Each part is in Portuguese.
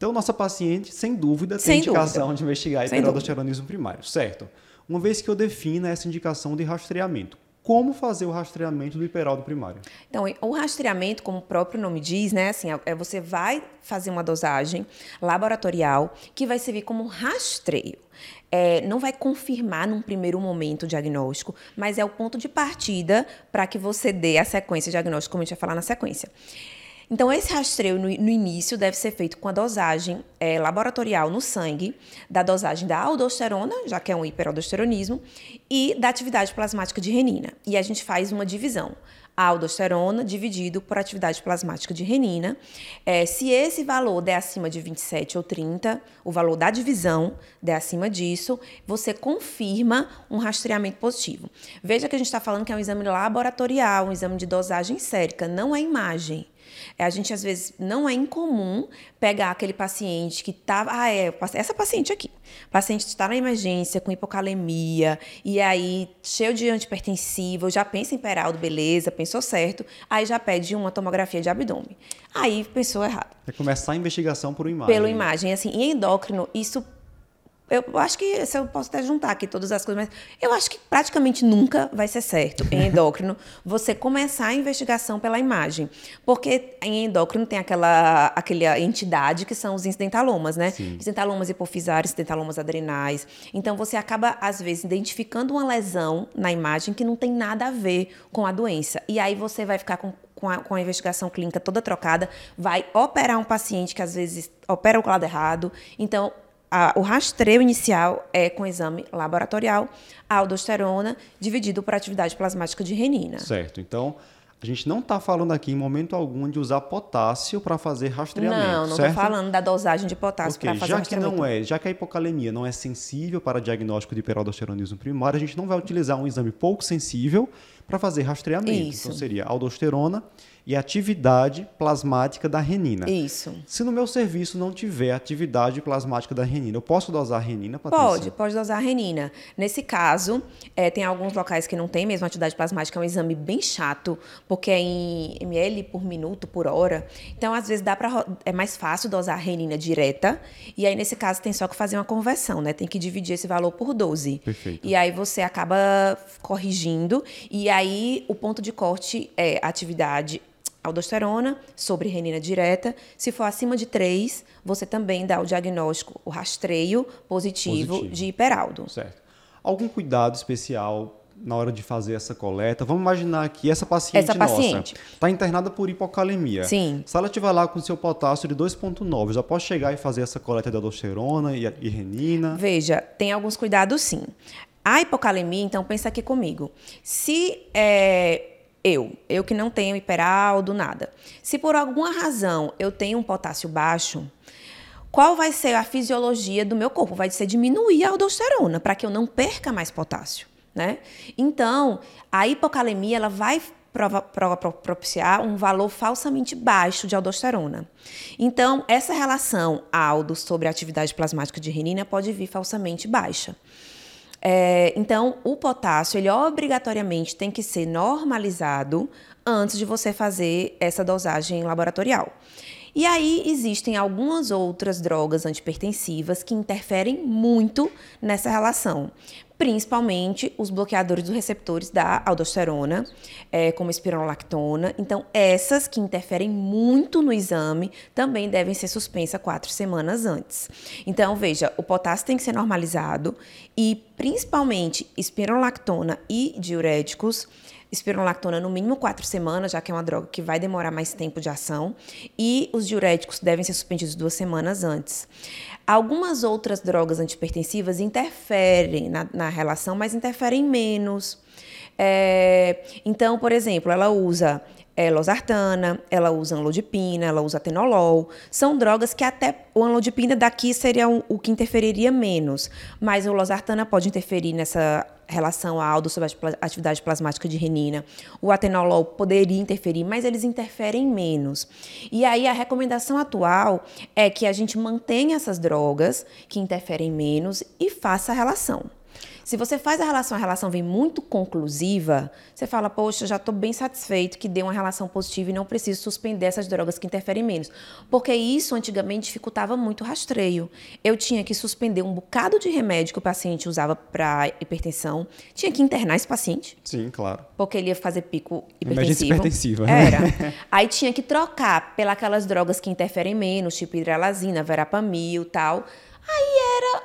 Então, nossa paciente, sem dúvida, tem sem indicação dúvida. de investigar hiperaldosteronismo primário, certo? Uma vez que eu defina essa indicação de rastreamento, como fazer o rastreamento do hiperaldo primário? Então, o rastreamento, como o próprio nome diz, né, assim, é você vai fazer uma dosagem laboratorial que vai servir como rastreio. É, não vai confirmar num primeiro momento o diagnóstico, mas é o ponto de partida para que você dê a sequência diagnóstica, como a gente vai falar na sequência. Então, esse rastreio no, no início deve ser feito com a dosagem é, laboratorial no sangue, da dosagem da aldosterona, já que é um hiperaldosteronismo, e da atividade plasmática de renina. E a gente faz uma divisão a aldosterona dividido por atividade plasmática de renina. É, se esse valor der acima de 27 ou 30, o valor da divisão der acima disso, você confirma um rastreamento positivo. Veja que a gente está falando que é um exame laboratorial, um exame de dosagem sérica, não é imagem. É, a gente, às vezes, não é incomum pegar aquele paciente que estava. Ah, é, essa paciente aqui. O paciente está na emergência com hipocalemia, e aí, cheio de antipertensivo, já pensa em peraldo, beleza, pensou certo, aí já pede uma tomografia de abdômen. Aí pensou errado. É começar a investigação por imagem. Pelo imagem. Assim, em endócrino, isso eu acho que se eu posso até juntar aqui todas as coisas, mas eu acho que praticamente nunca vai ser certo em endócrino você começar a investigação pela imagem. Porque em endócrino tem aquela, aquela entidade que são os incidentalomas, né? Sim. Incidentalomas hipofisários, incidentalomas adrenais. Então você acaba, às vezes, identificando uma lesão na imagem que não tem nada a ver com a doença. E aí você vai ficar com com a, com a, investigação clínica toda trocada, vai operar um paciente que às vezes opera o lado errado. Então, a, o rastreio inicial é com exame laboratorial, aldosterona dividido por atividade plasmática de renina. Certo. Então, a gente não está falando aqui em momento algum de usar potássio para fazer rastreamento. Não, não estou falando da dosagem de potássio para fazer já que não é, já que a hipocalemia não é sensível para diagnóstico de hiperaldosteronismo primário, a gente não vai utilizar um exame pouco sensível para fazer rastreamento. Isso. Então seria aldosterona e atividade plasmática da renina. Isso. Se no meu serviço não tiver atividade plasmática da renina, eu posso dosar renina, Patrícia? Pode, pode dosar renina. Nesse caso, é, tem alguns locais que não tem mesmo atividade plasmática, é um exame bem chato, porque é em ml por minuto, por hora. Então, às vezes, dá pra, é mais fácil dosar renina direta, e aí, nesse caso, tem só que fazer uma conversão, né? Tem que dividir esse valor por 12. Perfeito. E aí você acaba corrigindo, e aí o ponto de corte é atividade aldosterona sobre renina direta. Se for acima de 3, você também dá o diagnóstico, o rastreio positivo, positivo. de hiperaldo. Certo. Algum cuidado especial na hora de fazer essa coleta? Vamos imaginar que essa paciente, essa paciente. está internada por hipocalemia. Sim. Se ela estiver lá com seu potássio de 2,9, já posso chegar e fazer essa coleta de aldosterona e, e renina? Veja, tem alguns cuidados sim. A hipocalemia, então, pensa aqui comigo. Se é, eu, eu que não tenho hiperaldo, nada. Se por alguma razão eu tenho um potássio baixo, qual vai ser a fisiologia do meu corpo? Vai ser diminuir a aldosterona para que eu não perca mais potássio, né? Então, a hipocalemia ela vai propiciar um valor falsamente baixo de aldosterona. Então, essa relação aldo sobre a atividade plasmática de renina pode vir falsamente baixa. É, então, o potássio, ele obrigatoriamente tem que ser normalizado antes de você fazer essa dosagem laboratorial. E aí existem algumas outras drogas antipertensivas que interferem muito nessa relação principalmente os bloqueadores dos receptores da aldosterona, é, como espironolactona. Então, essas que interferem muito no exame também devem ser suspensas quatro semanas antes. Então, veja, o potássio tem que ser normalizado e, principalmente, espironolactona e diuréticos espironolactona no mínimo quatro semanas, já que é uma droga que vai demorar mais tempo de ação, e os diuréticos devem ser suspendidos duas semanas antes. Algumas outras drogas antipertensivas interferem na, na relação, mas interferem menos. É, então, por exemplo, ela usa é, losartana, ela usa anlodipina, ela usa atenolol. São drogas que até o anlodipina daqui seria o, o que interferiria menos, mas o losartana pode interferir nessa relação aldo sobre a atividade plasmática de renina. O atenolol poderia interferir, mas eles interferem menos. E aí a recomendação atual é que a gente mantenha essas drogas que interferem menos e faça a relação. Se você faz a relação, a relação vem muito conclusiva, você fala, poxa, já estou bem satisfeito que deu uma relação positiva e não preciso suspender essas drogas que interferem menos. Porque isso antigamente dificultava muito o rastreio. Eu tinha que suspender um bocado de remédio que o paciente usava para hipertensão, tinha que internar esse paciente. Sim, claro. Porque ele ia fazer pico hipertensivo. Hipertensiva. Né? Era. Aí tinha que trocar pelas drogas que interferem menos, tipo hidralazina, verapamil, tal. Aí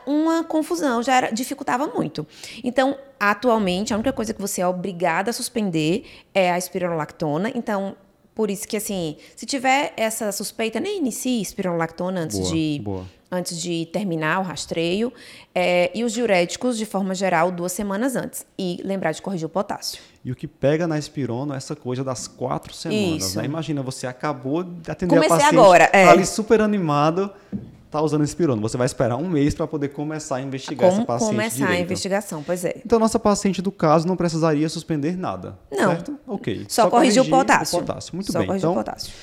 uma confusão, já era, dificultava muito. Então, atualmente, a única coisa que você é obrigada a suspender é a espironolactona. Então, por isso que, assim, se tiver essa suspeita, nem inicie espironolactona antes boa, de boa. antes de terminar o rastreio. É, e os diuréticos, de forma geral, duas semanas antes. E lembrar de corrigir o potássio. E o que pega na espirona é essa coisa das quatro semanas. Né? Imagina, você acabou de atender Comecei a paciente, agora, é. tá ali super animado, está usando espirona. Você vai esperar um mês para poder começar a investigar essa paciente começar direito. a investigação, pois é. Então, nossa paciente do caso não precisaria suspender nada, não. certo? Ok. Só, Só corrigir, o potássio. o potássio. Muito Só bem. Corrigir então, o potássio.